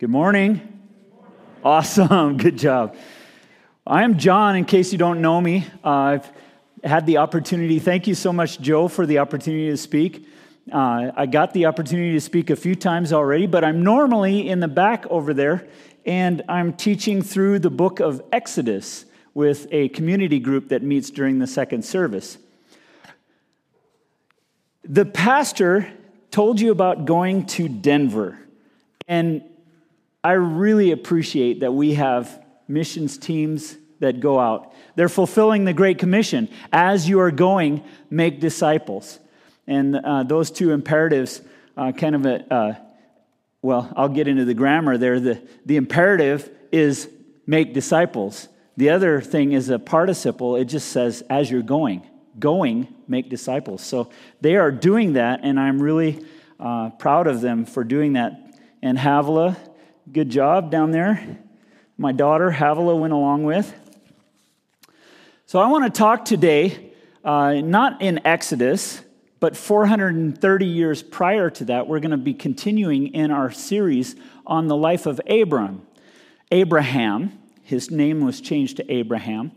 Good morning. Awesome. Good job. I'm John, in case you don't know me. Uh, I've had the opportunity. Thank you so much, Joe, for the opportunity to speak. Uh, I got the opportunity to speak a few times already, but I'm normally in the back over there, and I'm teaching through the book of Exodus with a community group that meets during the second service. The pastor told you about going to Denver, and I really appreciate that we have missions teams that go out. They're fulfilling the Great Commission. As you are going, make disciples. And uh, those two imperatives, uh, kind of a, uh, well, I'll get into the grammar there. The, the imperative is make disciples. The other thing is a participle, it just says as you're going. Going, make disciples. So they are doing that, and I'm really uh, proud of them for doing that. And Havilah, Good job down there. My daughter, Havilah, went along with. So I want to talk today, uh, not in Exodus, but 430 years prior to that. We're going to be continuing in our series on the life of Abram. Abraham, his name was changed to Abraham.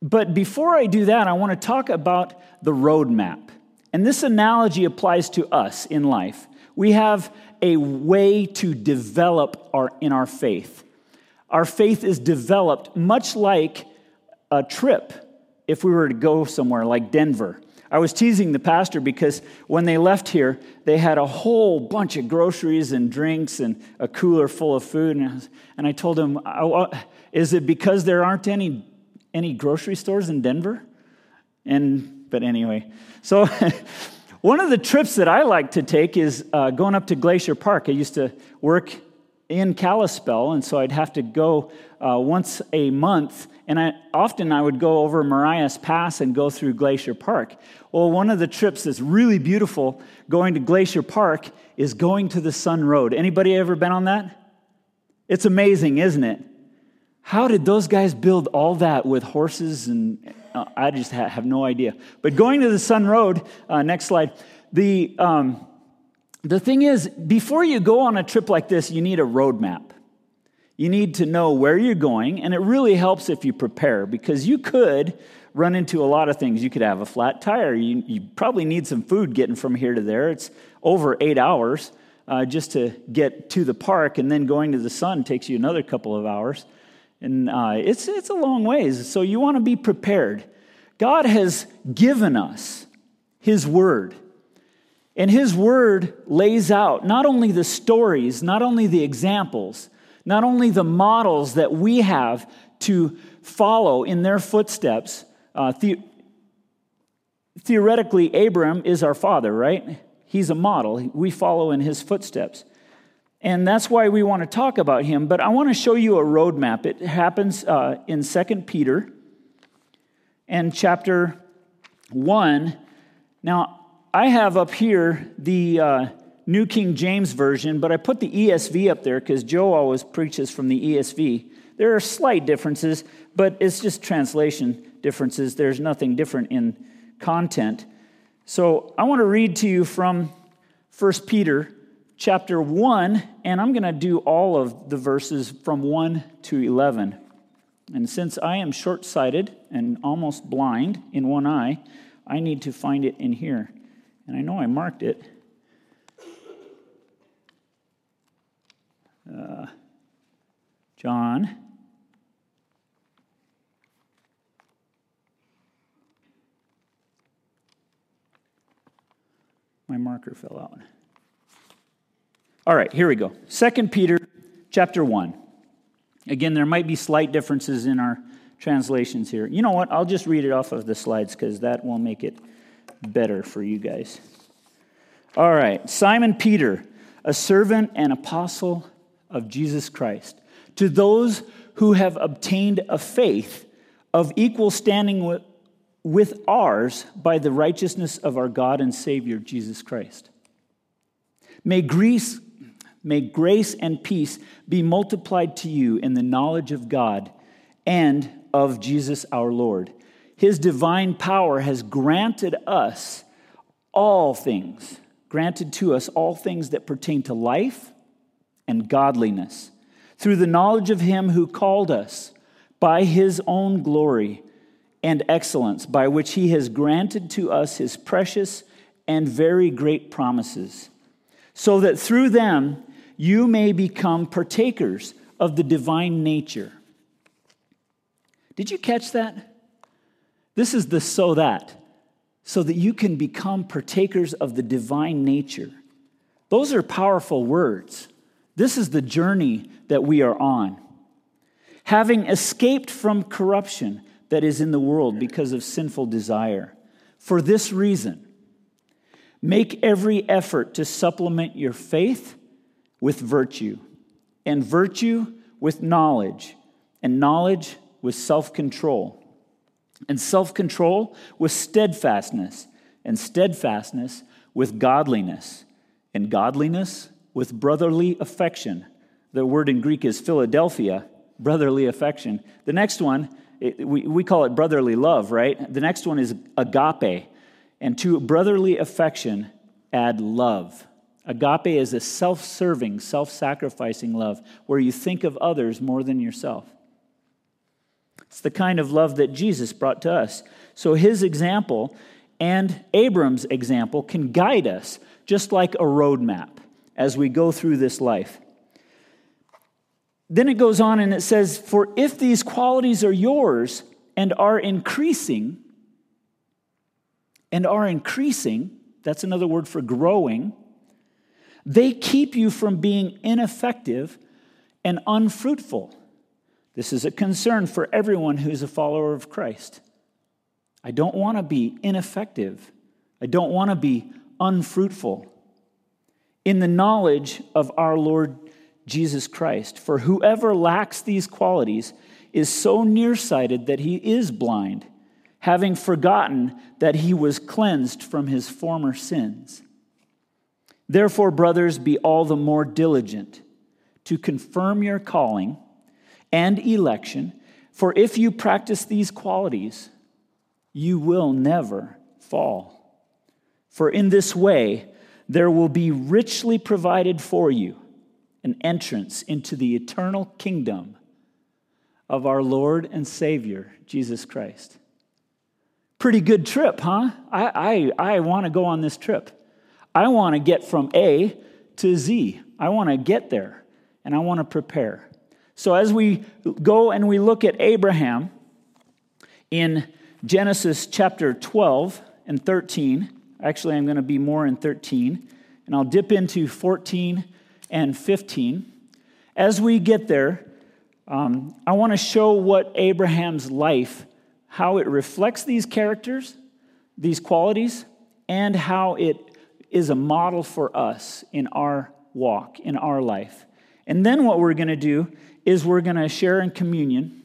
But before I do that, I want to talk about the roadmap. And this analogy applies to us in life. We have a way to develop our, in our faith. Our faith is developed much like a trip if we were to go somewhere like Denver. I was teasing the pastor because when they left here, they had a whole bunch of groceries and drinks and a cooler full of food. And I, told him, Is it because there aren't any, any grocery stores in Denver? And, but anyway, so One of the trips that I like to take is uh, going up to Glacier Park. I used to work in Kalispell, and so I'd have to go uh, once a month. And I, often I would go over Marias Pass and go through Glacier Park. Well, one of the trips that's really beautiful going to Glacier Park is going to the Sun Road. Anybody ever been on that? It's amazing, isn't it? How did those guys build all that with horses and uh, I just have no idea. But going to the Sun Road, uh, next slide. The, um, the thing is, before you go on a trip like this, you need a roadmap. You need to know where you're going, and it really helps if you prepare because you could run into a lot of things. You could have a flat tire. You, you probably need some food getting from here to there. It's over eight hours uh, just to get to the park, and then going to the sun takes you another couple of hours. And uh, it's, it's a long ways. So you want to be prepared. God has given us His Word. And His Word lays out not only the stories, not only the examples, not only the models that we have to follow in their footsteps. Uh, the- theoretically, Abram is our father, right? He's a model. We follow in his footsteps. And that's why we want to talk about him. But I want to show you a roadmap. It happens uh, in 2 Peter and chapter 1. Now, I have up here the uh, New King James Version, but I put the ESV up there because Joe always preaches from the ESV. There are slight differences, but it's just translation differences. There's nothing different in content. So I want to read to you from 1 Peter chapter 1, and I'm going to do all of the verses from 1 to 11. And since I am short sighted and almost blind in one eye, I need to find it in here. And I know I marked it. Uh, John. My marker fell out. All right, here we go. 2 Peter chapter 1. Again, there might be slight differences in our translations here. You know what? I'll just read it off of the slides because that will make it better for you guys. All right, Simon Peter, a servant and apostle of Jesus Christ, to those who have obtained a faith of equal standing with, ours by the righteousness of our God and Savior, Jesus Christ. May Greece May grace and peace be multiplied to you in the knowledge of God and of Jesus our Lord. His divine power has granted us all things, granted to us all things that pertain to life and godliness, through the knowledge of him who called us by his own glory and excellence, by which he has granted to us his precious and very great promises, so that through them you may become partakers of the divine nature. Did you catch that? This is the so that, so that you can become partakers of the divine nature. Those are powerful words. This is the journey that we are on. Having escaped from corruption that is in the world because of sinful desire. For this reason, make every effort to supplement your faith with virtue, and virtue with knowledge, and knowledge with self control, and self control with steadfastness, and steadfastness with godliness, and godliness with brotherly affection. The word in Greek is Philadelphia, brotherly affection. The next one, we call it brotherly love, right? The next one is agape. And to brotherly affection, add love. Agape is a self serving, self sacrificing love where you think of others more than yourself. It's the kind of love that Jesus brought to us. So his example and Abram's example can guide us just like a roadmap as we go through this life. Then it goes on and it says, For if these qualities are yours and are increasing, and are increasing, that's another word for growing, they keep you from being ineffective and unfruitful. This is a concern for everyone who's a follower of Christ. I don't want to be ineffective. I don't want to be unfruitful in the knowledge of our Lord Jesus Christ. For whoever lacks these qualities is so nearsighted that he is blind, having forgotten that he was cleansed from his former sins. Therefore, brothers, be all the more diligent to confirm your calling and election, for if you practice these qualities, you will never fall. For in this way, there will be richly provided for you an entrance into the eternal kingdom of our Lord and Savior, Jesus Christ. Pretty good trip, huh? I, I, I want to go on this trip. I want to get from A to Z. I want to get there and I want to prepare. So, as we go and we look at Abraham in Genesis chapter 12 and 13, Actually, I'm going to be more in 13, and I'll dip into 14 and 15. As we get there, um, I want to show what Abraham's life, how it reflects these characters, these qualities, and how it is a model for us in our walk, in our life. And then what we're going to do is we're going to share in communion,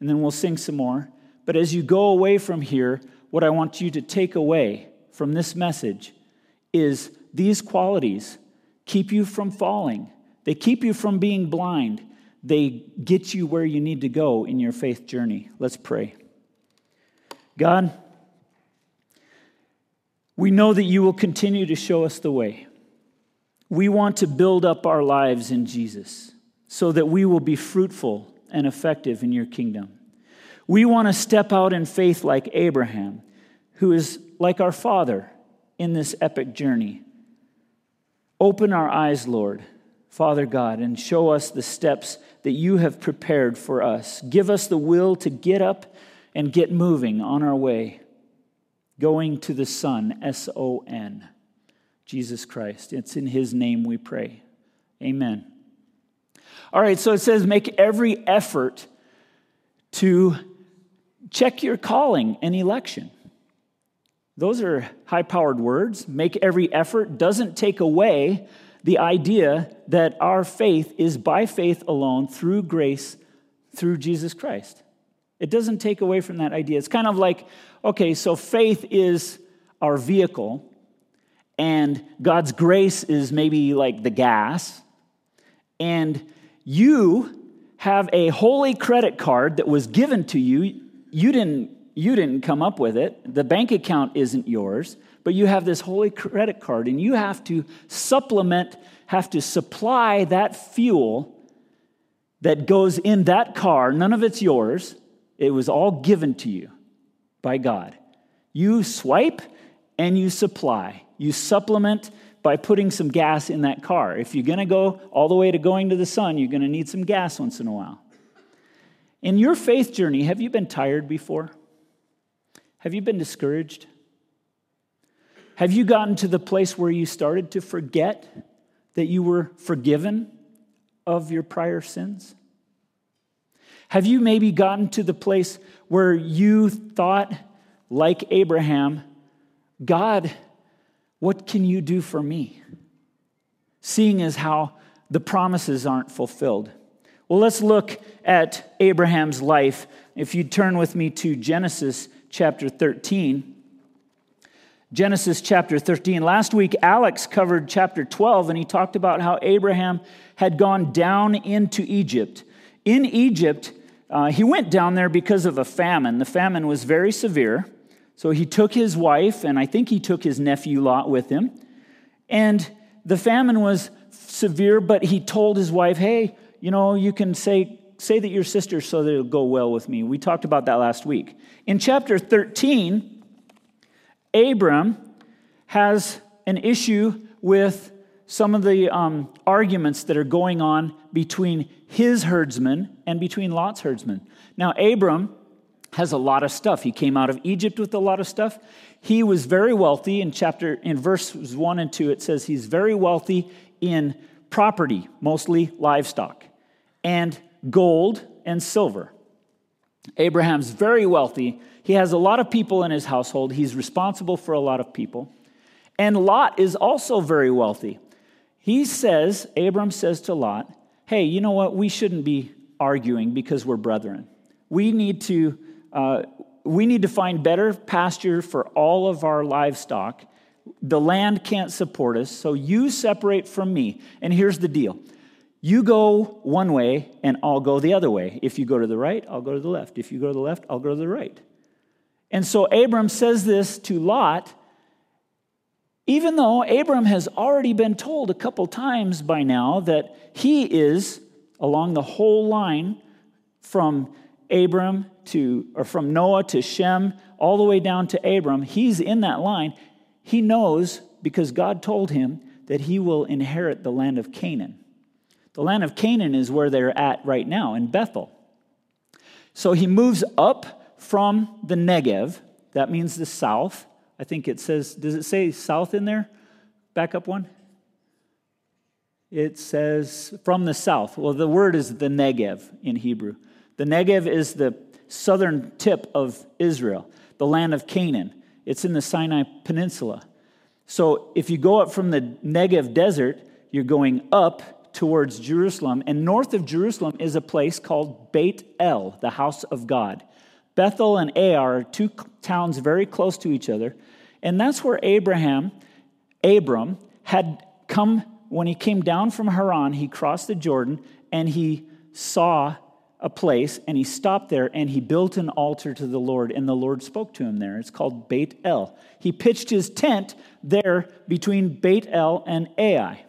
and then we'll sing some more. But as you go away from here, what I want you to take away from this message is these qualities keep you from falling, they keep you from being blind, they get you where you need to go in your faith journey. Let's pray. God, we know that you will continue to show us the way. We want to build up our lives in Jesus so that we will be fruitful and effective in your kingdom. We want to step out in faith like Abraham, who is like our Father in this epic journey. Open our eyes, Lord, Father God, and show us the steps that you have prepared for us. Give us the will to get up and get moving on our way, going to the Son, S O N, Jesus Christ. It's in his name we pray. Amen. All right, so it says, make every effort to check your calling and election. Those are high powered words. Make every effort doesn't take away the idea that our faith is by faith alone, through grace, through Jesus Christ. It doesn't take away from that idea. It's kind of like, okay, so faith is our vehicle, and God's grace is maybe like the gas, and you have a holy credit card that was given to you. You didn't you didn't come up with it. The bank account isn't yours, but you have this holy credit card and you have to supplement, have to supply that fuel that goes in that car. None of it's yours, it was all given to you by God. You swipe and you supply, you supplement by putting some gas in that car. If you're going to go all the way to going to the sun, you're going to need some gas once in a while. In your faith journey, have you been tired before? Have you been discouraged? Have you gotten to the place where you started to forget that you were forgiven of your prior sins? Have you maybe gotten to the place where you thought, like Abraham, God, what can you do for me? Seeing as how the promises aren't fulfilled. Well, let's look at Abraham's life. If you turn with me to Genesis chapter 13. Genesis chapter 13. Last week, Alex covered chapter 12, and he talked about how Abraham had gone down into Egypt. In Egypt, uh, he went down there because of a famine. The famine was very severe. So he took his wife, and I think he took his nephew Lot with him. And the famine was severe, but he told his wife, hey, you know, you can say, say that your sister so that it'll go well with me. We talked about that last week. In chapter 13, Abram has an issue with some of the um, arguments that are going on between his herdsmen and between Lot's herdsmen. Now, Abram has a lot of stuff. He came out of Egypt with a lot of stuff. He was very wealthy. In chapter in verses 1 and 2 it says he's very wealthy in property, mostly livestock, and gold and silver. Abraham's very wealthy. He has a lot of people in his household. He's responsible for a lot of people. And Lot is also very wealthy. He says, Abram says to Lot, Hey, you know what? We shouldn't be arguing because we're brethren. We need to uh, we need to find better pasture for all of our livestock. The land can't support us, so you separate from me. And here's the deal you go one way, and I'll go the other way. If you go to the right, I'll go to the left. If you go to the left, I'll go to the right. And so Abram says this to Lot, even though Abram has already been told a couple times by now that he is along the whole line from Abram to, or from Noah to Shem, all the way down to Abram, he's in that line. He knows because God told him that he will inherit the land of Canaan. The land of Canaan is where they're at right now, in Bethel. So he moves up from the Negev, that means the south. I think it says, does it say south in there? Back up one. It says from the south. Well, the word is the Negev in Hebrew. The Negev is the southern tip of Israel, the land of Canaan. It's in the Sinai Peninsula. So if you go up from the Negev desert, you're going up towards Jerusalem. And north of Jerusalem is a place called Beit El, the house of God. Bethel and Ai are two towns very close to each other. And that's where Abraham, Abram, had come when he came down from Haran. He crossed the Jordan and he saw a place and he stopped there and he built an altar to the Lord and the Lord spoke to him there. It's called Beit El. He pitched his tent there between Beit El and Ai.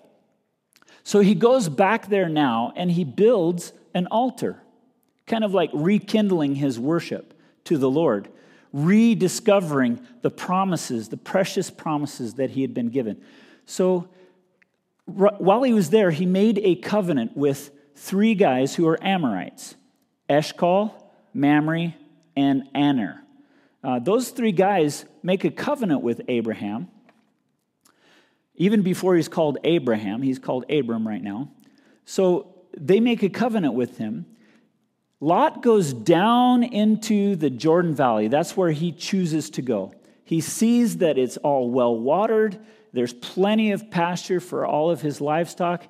So he goes back there now and he builds an altar, kind of like rekindling his worship to the Lord, rediscovering the promises, the precious promises that he had been given. So while he was there, he made a covenant with three guys who are Amorites. Eshcol, Mamre, and Aner. Uh, those three guys make a covenant with Abraham. Even before he's called Abraham, he's called Abram right now. So they make a covenant with him. Lot goes down into the Jordan Valley. That's where he chooses to go. He sees that it's all well watered, there's plenty of pasture for all of his livestock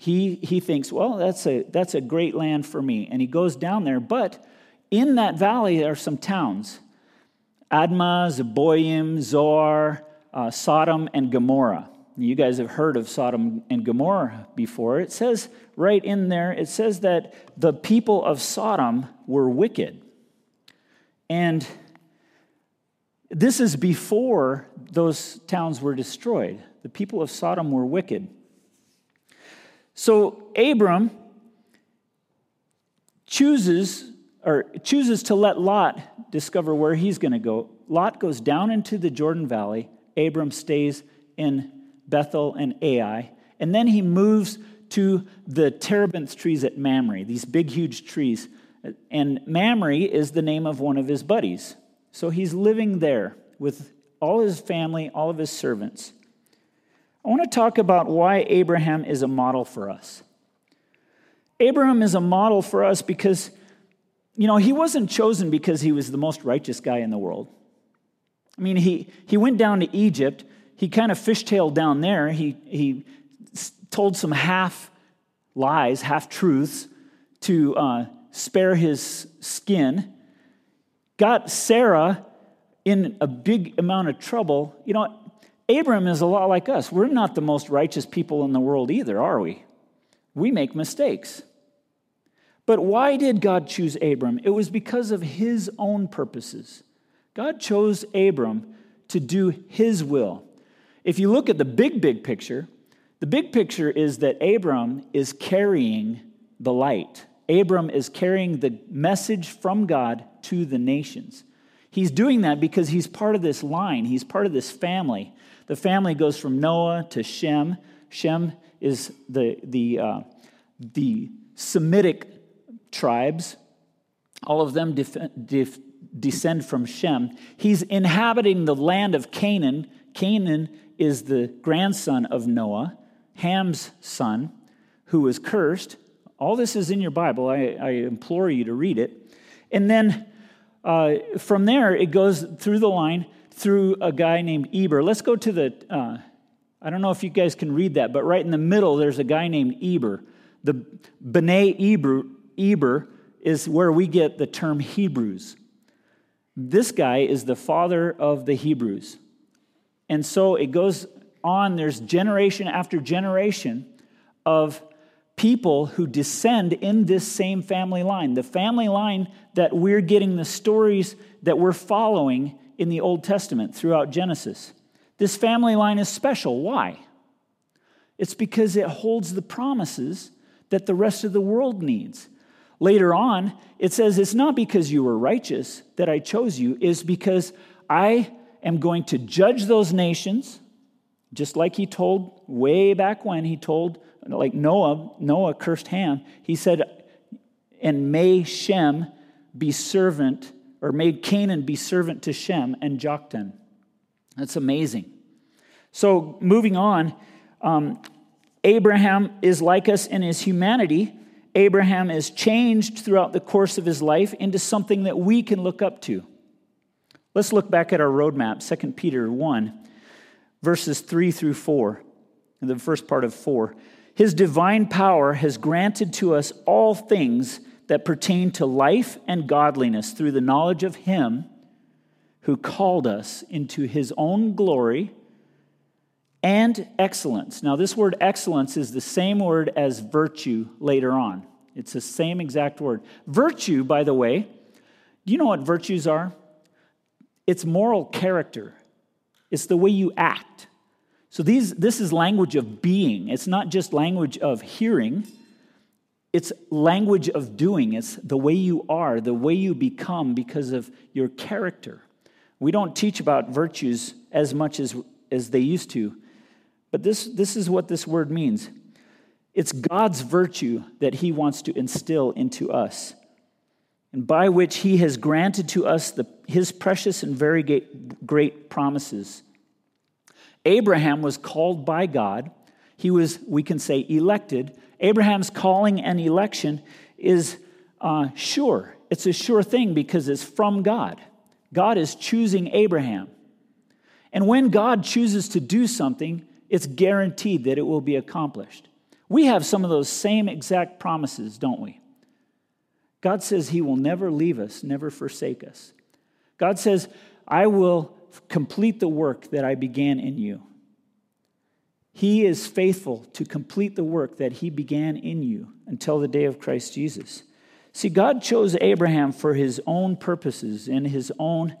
he, he thinks, well, that's a, that's a great land for me. And he goes down there. But in that valley are some towns Admah, Zeboim, Zoar, uh, Sodom, and Gomorrah. You guys have heard of Sodom and Gomorrah before. It says right in there, it says that the people of Sodom were wicked. And this is before those towns were destroyed. The people of Sodom were wicked. So Abram chooses or chooses to let Lot discover where he's going to go. Lot goes down into the Jordan Valley. Abram stays in Bethel and Ai, and then he moves to the terebinth trees at Mamre, these big, huge trees. And Mamre is the name of one of his buddies. So he's living there with all his family, all of his servants. I want to talk about why Abraham is a model for us. Abraham is a model for us because, you know, he wasn't chosen because he was the most righteous guy in the world. I mean, he, he went down to Egypt. He kind of fishtailed down there. He, he told some half lies, half truths to uh, spare his skin. Got Sarah in a big amount of trouble. You know, Abram is a lot like us. We're not the most righteous people in the world either, are we? We make mistakes. But why did God choose Abram? It was because of his own purposes. God chose Abram to do his will. If you look at the big, big picture, the big picture is that Abram is carrying the light. Abram is carrying the message from God to the nations. He's doing that because he's part of this line, he's part of this family. The family goes from Noah to Shem. Shem is the, the, uh, the Semitic tribes. All of them def- def- descend from Shem. He's inhabiting the land of Canaan. Canaan is the grandson of Noah, Ham's son, who was cursed. All this is in your Bible. I, I implore you to read it. And then uh, from there, it goes through the line through a guy named Eber. Let's go to the, uh, I don't know if you guys can read that, but right in the middle, there's a guy named Eber. The B'nai Eber, Eber is where we get the term Hebrews. This guy is the father of the Hebrews. And so it goes on, there's generation after generation of people who descend in this same family line. The family line that we're getting the stories that we're following in the Old Testament throughout Genesis. This family line is special. Why? It's because it holds the promises that the rest of the world needs. Later on, it says, It's not because you were righteous that I chose you, it's because I am going to judge those nations, just like he told way back when he told, like Noah, Noah cursed Ham. He said, And may Shem be servant or made Canaan be servant to Shem and Joktan. That's amazing. So, moving on, um, Abraham is like us in his humanity. Abraham is changed throughout the course of his life into something that we can look up to. Let's look back at our roadmap, 2 Peter 1, verses 3 through 4, in the first part of 4. His divine power has granted to us all things that pertain to life and godliness through the knowledge of Him who called us into His own glory and excellence. Now, this word excellence is the same word as virtue later on. It's the same exact word. Virtue, by the way, do you know what virtues are? It's moral character, it's the way you act. So, these, this is language of being, it's not just language of hearing. It's language of doing. It's the way you are, the way you become because of your character. We don't teach about virtues as much as, as they used to, but this, this is what this word means it's God's virtue that He wants to instill into us, and by which He has granted to us the, His precious and very great, promises. Abraham was called by God. He was, we can say, elected Abraham's calling and election is uh, sure. It's a sure thing because it's from God. God is choosing Abraham. And when God chooses to do something, it's guaranteed that it will be accomplished. We have some of those same exact promises, don't we? God says He will never leave us, never forsake us. God says, I will complete the work that I began in you. He is faithful to complete the work that he began in you until the day of Christ Jesus. See, God chose Abraham for his own purposes and his own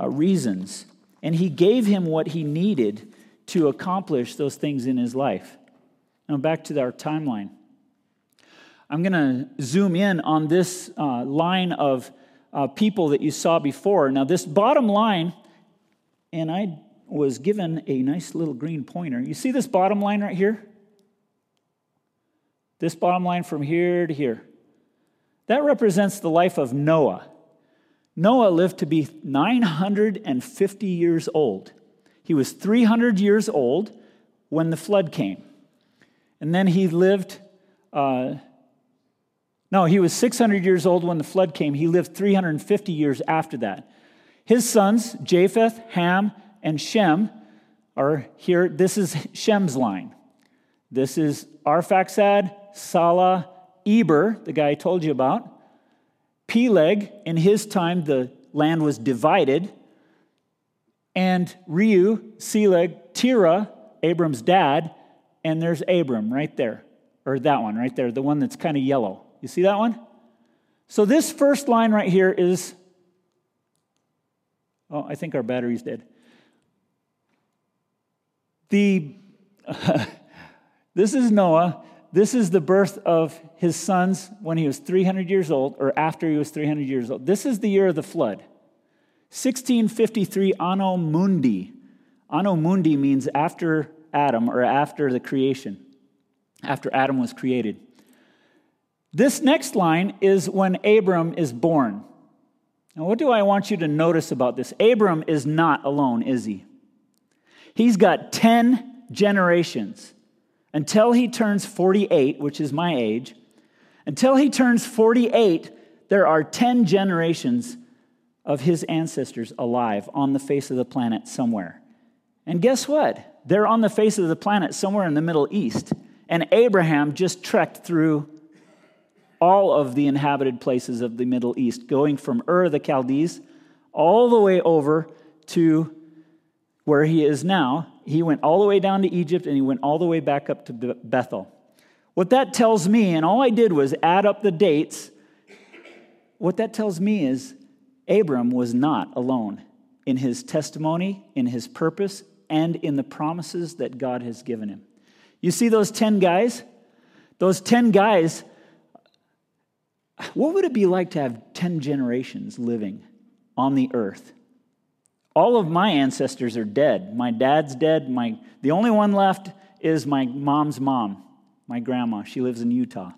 uh, reasons. and he gave him what he needed to accomplish those things in his life. Now, back to our timeline. I'm going to zoom in on this uh, line of uh, people that you saw before. Now, this bottom line, and I was given a nice little green pointer. You see this bottom line right here? This bottom line from here to here. That represents the life of Noah. Noah lived to be 950 years old. He was 300 years old when the flood came. And then he lived, uh, no, he was 600 years old when the flood came. He lived 350 years after that. His sons, Japheth, Ham, and Shem, are here. This is Shem's line. This is Arphaxad, Salah, Eber, the guy I told you about. Peleg, in his time, the land was divided. And Reu, Seleg, Terah, Abram's dad, and there's Abram right there, or that one right there, the one that's kind of yellow. You see that one? So this first line right here is, oh, I think our battery's dead. The, this is Noah. This is the birth of his sons when he was 300 years old, or after he was 300 years old. This is the year of the flood. 1653 Anno Mundi. Anno Mundi means after Adam or after the creation, after Adam was created. This next line is when Abram is born. Now, what do I want you to notice about this? Abram is not alone, is he? He's got 10 generations until he turns 48, which is my age, until he turns 48, there are 10 generations of his ancestors alive on the face of the planet somewhere. And guess what? They're on the face of the planet somewhere in the Middle East. And Abraham just trekked through all of the inhabited places of the Middle East, going from Ur the Chaldees all the way over to where he is now, he went all the way down to Egypt and he went all the way back up to Bethel. What that tells me, and all I did was add up the dates, what that tells me is Abram was not alone in his testimony, in his purpose, and in the promises that God has given him. You see those 10 guys? Those 10 guys, what would it be like to have 10 generations living on the earth? All of my ancestors are dead. My dad's dead. My, the only one left is my mom's mom, my grandma. She lives in Utah.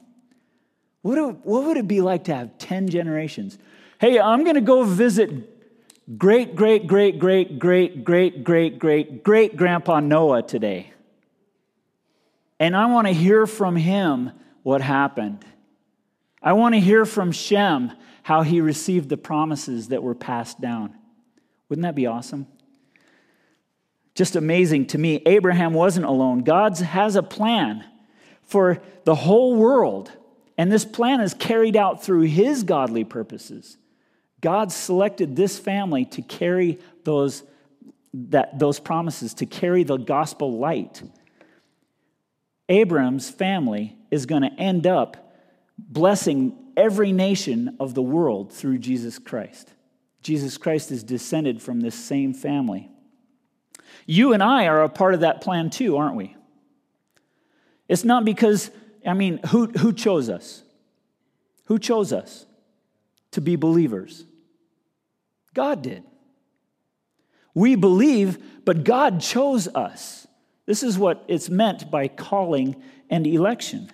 What, do, what would it be like to have 10 generations? Hey, I'm going to go visit great, great, great, great, great, great, great, great, great grandpa Noah today. And I want to hear from him what happened. I want to hear from Shem how he received the promises that were passed down. Wouldn't that be awesome? Just amazing to me. Abraham wasn't alone. God has a plan for the whole world, and this plan is carried out through his godly purposes. God selected this family to carry those, that, those promises, to carry the gospel light. Abram's family is going to end up blessing every nation of the world through Jesus Christ. Jesus Christ is descended from this same family. You and I are a part of that plan too, aren't we? It's not because, I mean, who, who chose us? Who chose us to be believers? God did. We believe, but God chose us. This is what it's meant by calling and election.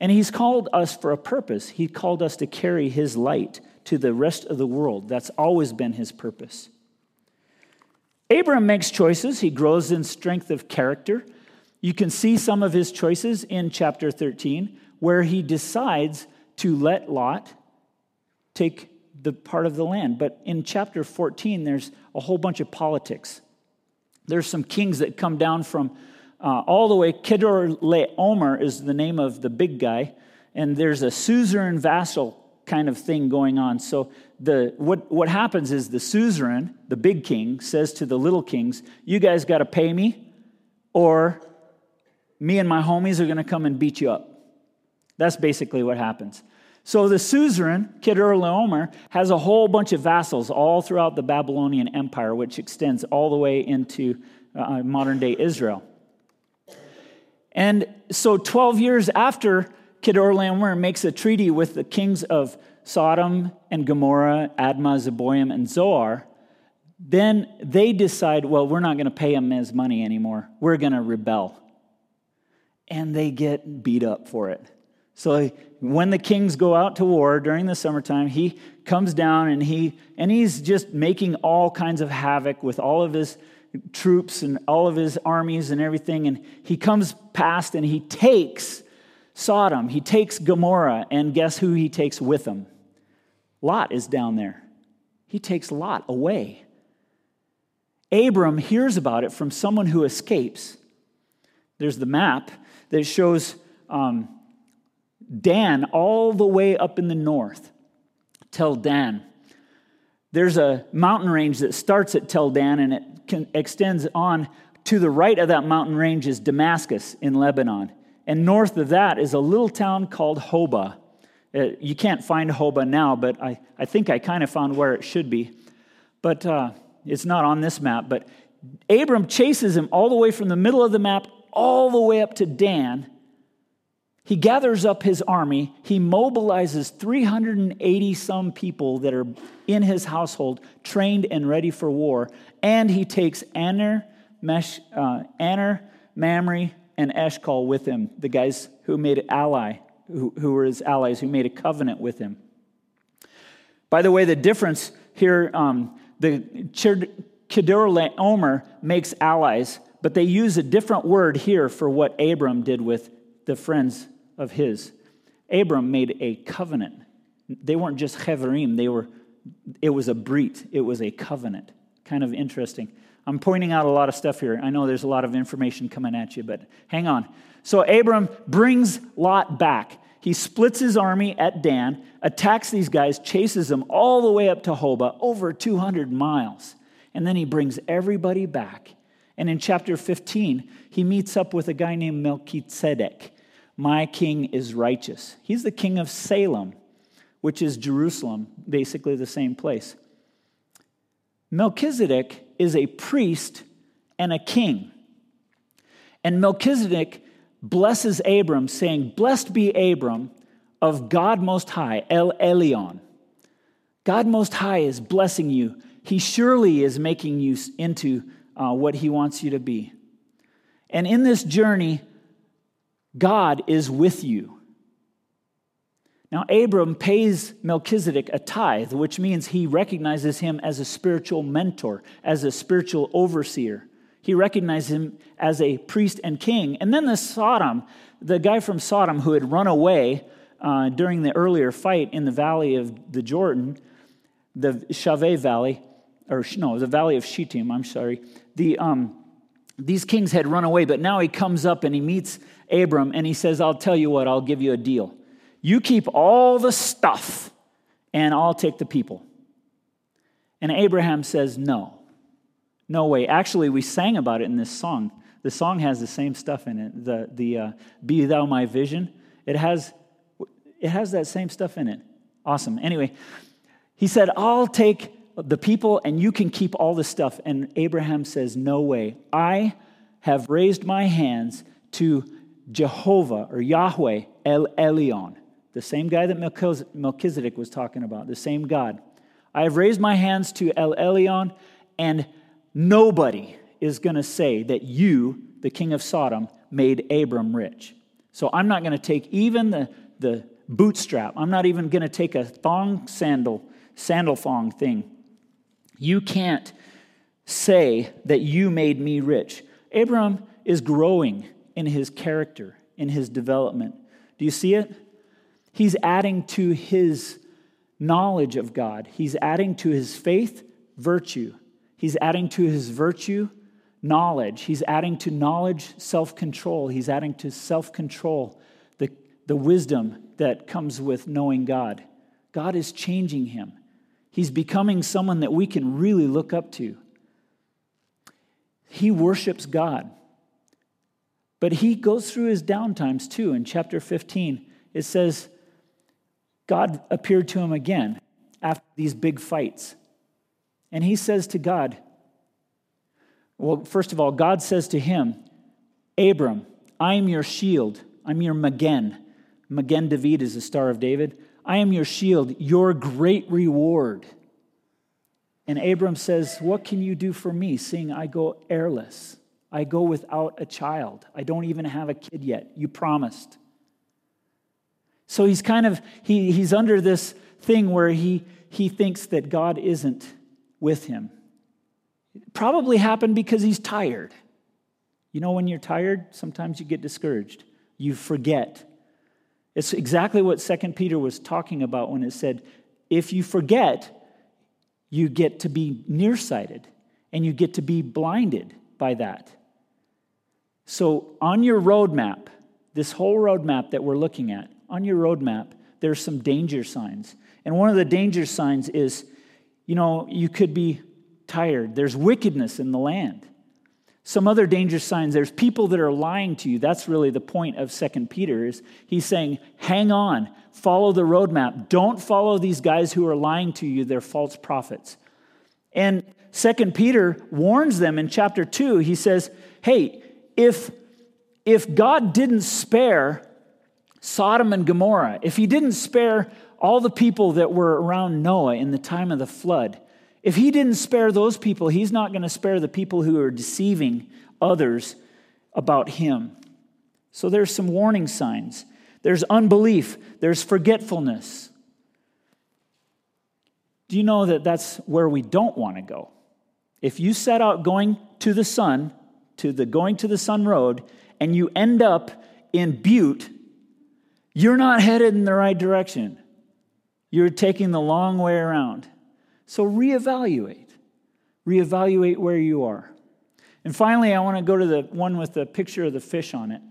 And He's called us for a purpose. He called us to carry His light to the rest of the world. That's always been his purpose. Abraham makes choices. He grows in strength of character. You can see some of his choices in chapter 13, where he decides to let Lot take the part of the land. But in chapter 14, there's a whole bunch of politics. There's some kings that come down from uh, all the way. Kedor Omer is the name of the big guy, and there's a suzerain vassal kind of thing going on. So the what what happens is the suzerain, the big king, says to the little kings, "You guys got to pay me, or me and my homies are going to come and beat you up." That's basically what happens. So the suzerain, Kedorlaomer, has a whole bunch of vassals all throughout the Babylonian Empire, which extends all the way into uh, modern day Israel. And so 12 years after Kedorlaomer makes a treaty with the kings of Sodom and Gomorrah, Admah, Zeboim, and Zoar, then they decide, well, we're not going to pay him his money anymore. We're going to rebel. And they get beat up for it. So when the kings go out to war during the summertime, he comes down and he and he's just making all kinds of havoc with all of his troops and all of his armies and everything. And he comes past and he takes Sodom, he takes Gomorrah, and guess who he takes with him? Lot is down there. He takes Lot away. Abram hears about it from someone who escapes. There's the map that shows um, Dan all the way up in the north, Tel Dan. There's a mountain range that starts at Tel Dan and it can, extends on to the right of that mountain range is Damascus in Lebanon. And north of that is a little town called Hobah. Uh, you can't find Hobah now, but I, I think I kind of found where it should be. But uh, it's not on this map. But Abram chases him all the way from the middle of the map all the way up to Dan he gathers up his army. He mobilizes 380 some people that are in his household, trained and ready for war. And he takes Aner, Mesh, uh, Aner Mamre, and Eshcol with him, the guys who made an ally, who, who were his allies, who made a covenant with him. By the way, the difference here, um, the Kedorlaomer makes allies, but they use a different word here for what Abram did with the friends of his. Abram made a covenant. They weren't just cheverim, they were, it was a brit, it was a covenant. Kind of interesting. I'm pointing out a lot of stuff here. I know there's a lot of information coming at you, but hang on. So Abram brings Lot back. He splits his army at Dan, attacks these guys, chases them all the way up to Hobah, over 200 miles. And then he brings everybody back. And in chapter 15, he meets up with a guy named Melchizedek. My king is righteous. He's the king of Salem, which is Jerusalem, basically the same place. Melchizedek is a priest and a king. And Melchizedek blesses Abram, saying, Blessed be Abram of God Most High, El Elyon. God Most High is blessing you. He surely is making you into uh, what He wants you to be. And in this journey, God is with you. Now, Abram pays Melchizedek a tithe, which means he recognizes him as a spiritual mentor, as a spiritual overseer. He recognizes him as a priest and king. And then the Sodom, the guy from Sodom who had run away uh, during the earlier fight in the valley of the Jordan, the Shaveh Valley, or no, the valley of Shittim, I'm sorry. The, um, these kings had run away, but now he comes up and he meets Abram and he says, I'll tell you what, I'll give you a deal. You keep all the stuff and I'll take the people. And Abraham says, No, no way. Actually, we sang about it in this song. The song has the same stuff in it. The, the uh, Be Thou My Vision. It has, it has that same stuff in it. Awesome. Anyway, he said, I'll take the people and you can keep all the stuff. And Abraham says, No way. I have raised my hands to Jehovah or Yahweh El Elyon, the same guy that Melchizedek was talking about, the same God. I have raised my hands to El Elyon, and nobody is going to say that you, the king of Sodom, made Abram rich. So I'm not going to take even the, the bootstrap. I'm not even going to take a thong sandal, sandal thong thing. You can't say that you made me rich. Abram is growing in his character, in his development. Do you see it? He's adding to his knowledge of God, he's adding to his faith virtue, he's adding to his virtue knowledge, he's adding to knowledge self control, he's adding to self control the, the wisdom that comes with knowing God. God is changing him. He's becoming someone that we can really look up to. He worships God. But he goes through his downtimes too. In chapter 15, it says, God appeared to him again after these big fights. And he says to God, well, first of all, God says to him, Abram, I am your shield. I'm your Magen. Magen David is the Star of David. I am your shield, your great reward. And Abram says, What can you do for me, seeing I go heirless? I go without a child. I don't even have a kid yet. You promised. So he's kind of he, he's under this thing where he he thinks that God isn't with him. It probably happened because he's tired. You know, when you're tired, sometimes you get discouraged. You forget. It's exactly what Second Peter was talking about when it said, if you forget, you get to be nearsighted and you get to be blinded by that. So, on your roadmap, this whole roadmap that we're looking at, on your roadmap, there's some danger signs. And one of the danger signs is, you know, you could be tired. There's wickedness in the land. Some other danger signs, there's people that are lying to you. That's really the point of Second Peter is he's saying, hang on, follow the roadmap. Don't follow these guys who are lying to you. They're false prophets. And Second Peter warns them in chapter 2. He says, hey, if, if God didn't spare Sodom and Gomorrah, if he didn't spare all the people that were around Noah in the time of the flood, if he didn't spare those people, he's not going to spare the people who are deceiving others about him. So there's some warning signs. There's unbelief, there's forgetfulness. Do you know that that's where we don't want to go? If you set out going to the sun, to the going to the sun road, and you end up in Butte, you're not headed in the right direction. You're taking the long way around. So reevaluate. Reevaluate where you are. And finally, I want to go to the one with the picture of the fish on it.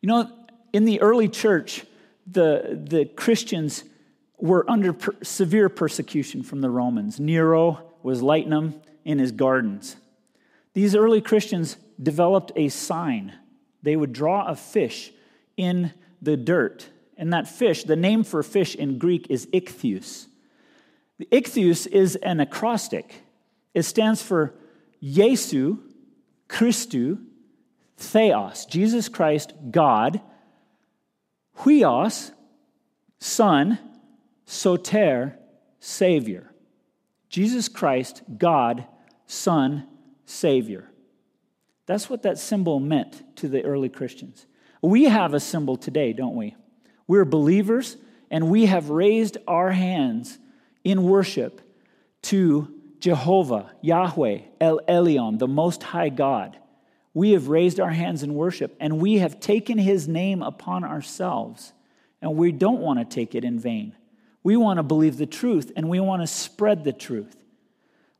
You know, in the early church, the, the Christians were under per- severe persecution from the Romans. Nero was lighting them in his gardens. These early Christians developed a sign. They would draw a fish in the dirt. And that fish, the name for fish in Greek is ichthus. The ichthus is an acrostic. It stands for Jesu, Christu, Theos, Jesus Christ, God, Huios, Son, Soter, Savior. Jesus Christ, God, Son, Savior. That's what that symbol meant to the early Christians. We have a symbol today, don't we? We're believers and we have raised our hands in worship to Jehovah, Yahweh, El Elyon, the Most High God. We have raised our hands in worship and we have taken his name upon ourselves, and we don't want to take it in vain. We want to believe the truth and we want to spread the truth.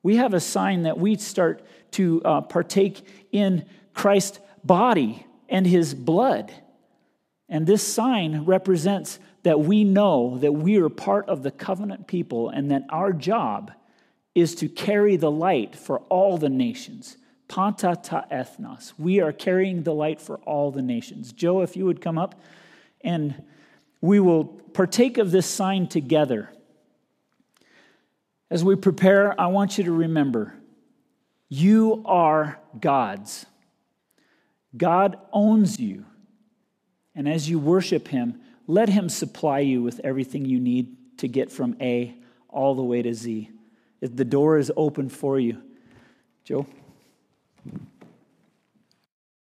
We have a sign that we start to uh, partake in Christ's body and his blood. And this sign represents that we know that we are part of the covenant people and that our job is to carry the light for all the nations. Panta ta ethnos. We are carrying the light for all the nations. Joe, if you would come up and we will partake of this sign together. As we prepare, I want you to remember you are God's. God owns you. And as you worship Him, let Him supply you with everything you need to get from A all the way to Z. If the door is open for you, Joe.